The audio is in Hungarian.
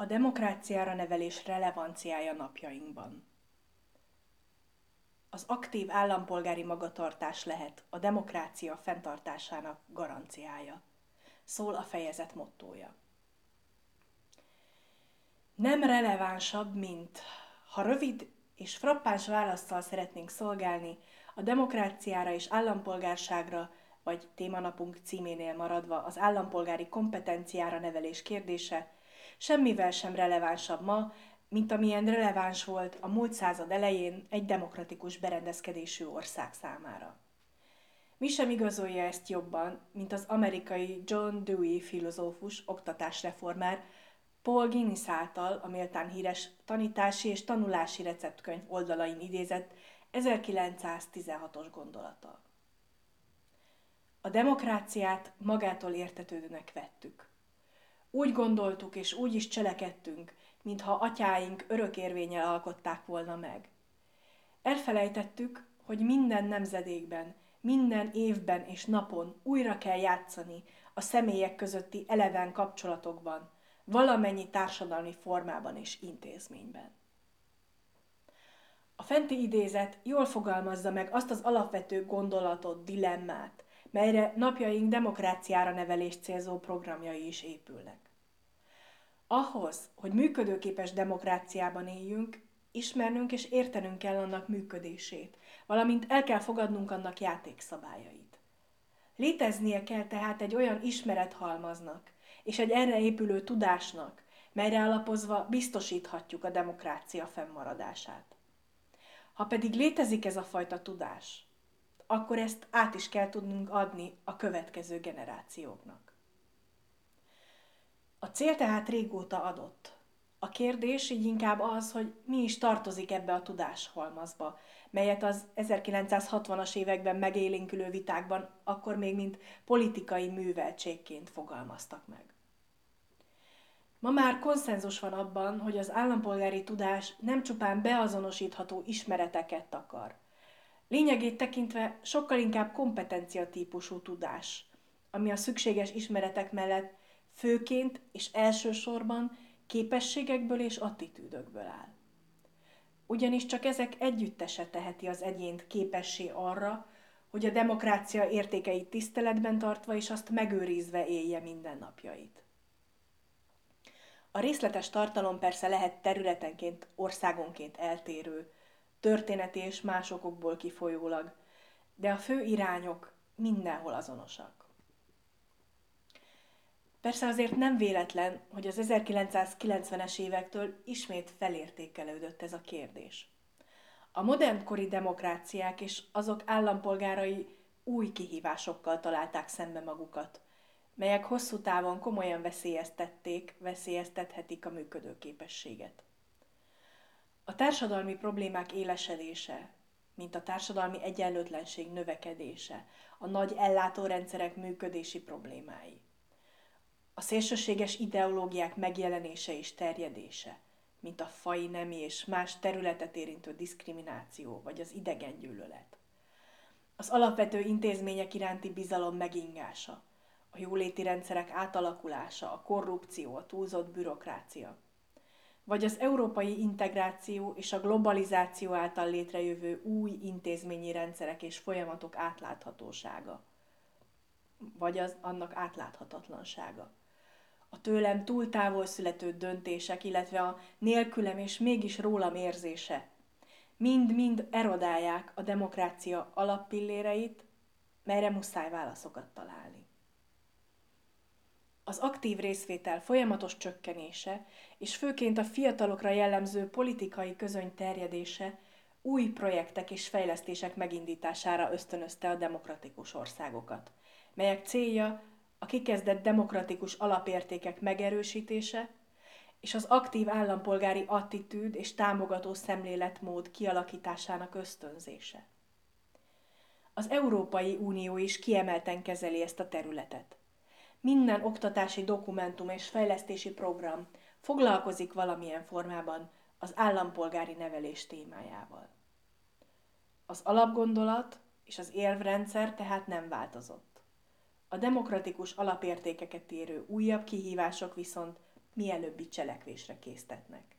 A demokráciára nevelés relevanciája napjainkban. Az aktív állampolgári magatartás lehet a demokrácia fenntartásának garanciája. Szól a fejezet mottója. Nem relevánsabb, mint ha rövid és frappáns választal szeretnénk szolgálni a demokráciára és állampolgárságra, vagy témanapunk címénél maradva az állampolgári kompetenciára nevelés kérdése, semmivel sem relevánsabb ma, mint amilyen releváns volt a múlt század elején egy demokratikus berendezkedésű ország számára. Mi sem igazolja ezt jobban, mint az amerikai John Dewey filozófus, oktatásreformár, Paul Guinness által a méltán híres tanítási és tanulási receptkönyv oldalain idézett 1916-os gondolata. A demokráciát magától értetődőnek vettük. Úgy gondoltuk és úgy is cselekedtünk, mintha atyáink örökérvényel alkották volna meg. Elfelejtettük, hogy minden nemzedékben, minden évben és napon újra kell játszani a személyek közötti eleven kapcsolatokban, valamennyi társadalmi formában és intézményben. A fenti idézet jól fogalmazza meg azt az alapvető gondolatot, dilemmát, melyre napjaink demokráciára nevelés célzó programjai is épülnek. Ahhoz, hogy működőképes demokráciában éljünk, ismernünk és értenünk kell annak működését, valamint el kell fogadnunk annak játékszabályait. Léteznie kell tehát egy olyan ismerethalmaznak és egy erre épülő tudásnak, melyre alapozva biztosíthatjuk a demokrácia fennmaradását. Ha pedig létezik ez a fajta tudás, akkor ezt át is kell tudnunk adni a következő generációknak. A cél tehát régóta adott. A kérdés így inkább az, hogy mi is tartozik ebbe a tudáshalmazba, melyet az 1960-as években megélénkülő vitákban akkor még mint politikai műveltségként fogalmaztak meg. Ma már konszenzus van abban, hogy az állampolgári tudás nem csupán beazonosítható ismereteket akar. Lényegét tekintve sokkal inkább kompetencia típusú tudás, ami a szükséges ismeretek mellett főként és elsősorban képességekből és attitűdökből áll. Ugyanis csak ezek együttese teheti az egyént képessé arra, hogy a demokrácia értékeit tiszteletben tartva és azt megőrizve élje mindennapjait. A részletes tartalom persze lehet területenként, országonként eltérő, történeti és más okokból kifolyólag, de a fő irányok mindenhol azonosak. Persze azért nem véletlen, hogy az 1990-es évektől ismét felértékelődött ez a kérdés. A modernkori demokráciák és azok állampolgárai új kihívásokkal találták szembe magukat, melyek hosszú távon komolyan veszélyeztették, veszélyeztethetik a működőképességet. A társadalmi problémák élesedése, mint a társadalmi egyenlőtlenség növekedése, a nagy ellátórendszerek működési problémái, a szélsőséges ideológiák megjelenése és terjedése, mint a fai nemi és más területet érintő diszkrimináció vagy az idegengyűlölet. Az alapvető intézmények iránti bizalom megingása, a jóléti rendszerek átalakulása, a korrupció, a túlzott bürokrácia. Vagy az európai integráció és a globalizáció által létrejövő új intézményi rendszerek és folyamatok átláthatósága. Vagy az annak átláthatatlansága a tőlem túl távol születő döntések, illetve a nélkülem és mégis rólam érzése mind-mind erodálják a demokrácia alappilléreit, melyre muszáj válaszokat találni. Az aktív részvétel folyamatos csökkenése, és főként a fiatalokra jellemző politikai közöny terjedése új projektek és fejlesztések megindítására ösztönözte a demokratikus országokat, melyek célja a kikezdett demokratikus alapértékek megerősítése és az aktív állampolgári attitűd és támogató szemléletmód kialakításának ösztönzése. Az Európai Unió is kiemelten kezeli ezt a területet. Minden oktatási dokumentum és fejlesztési program foglalkozik valamilyen formában az állampolgári nevelés témájával. Az alapgondolat és az érvrendszer tehát nem változott. A demokratikus alapértékeket érő újabb kihívások viszont mielőbbi cselekvésre késztetnek.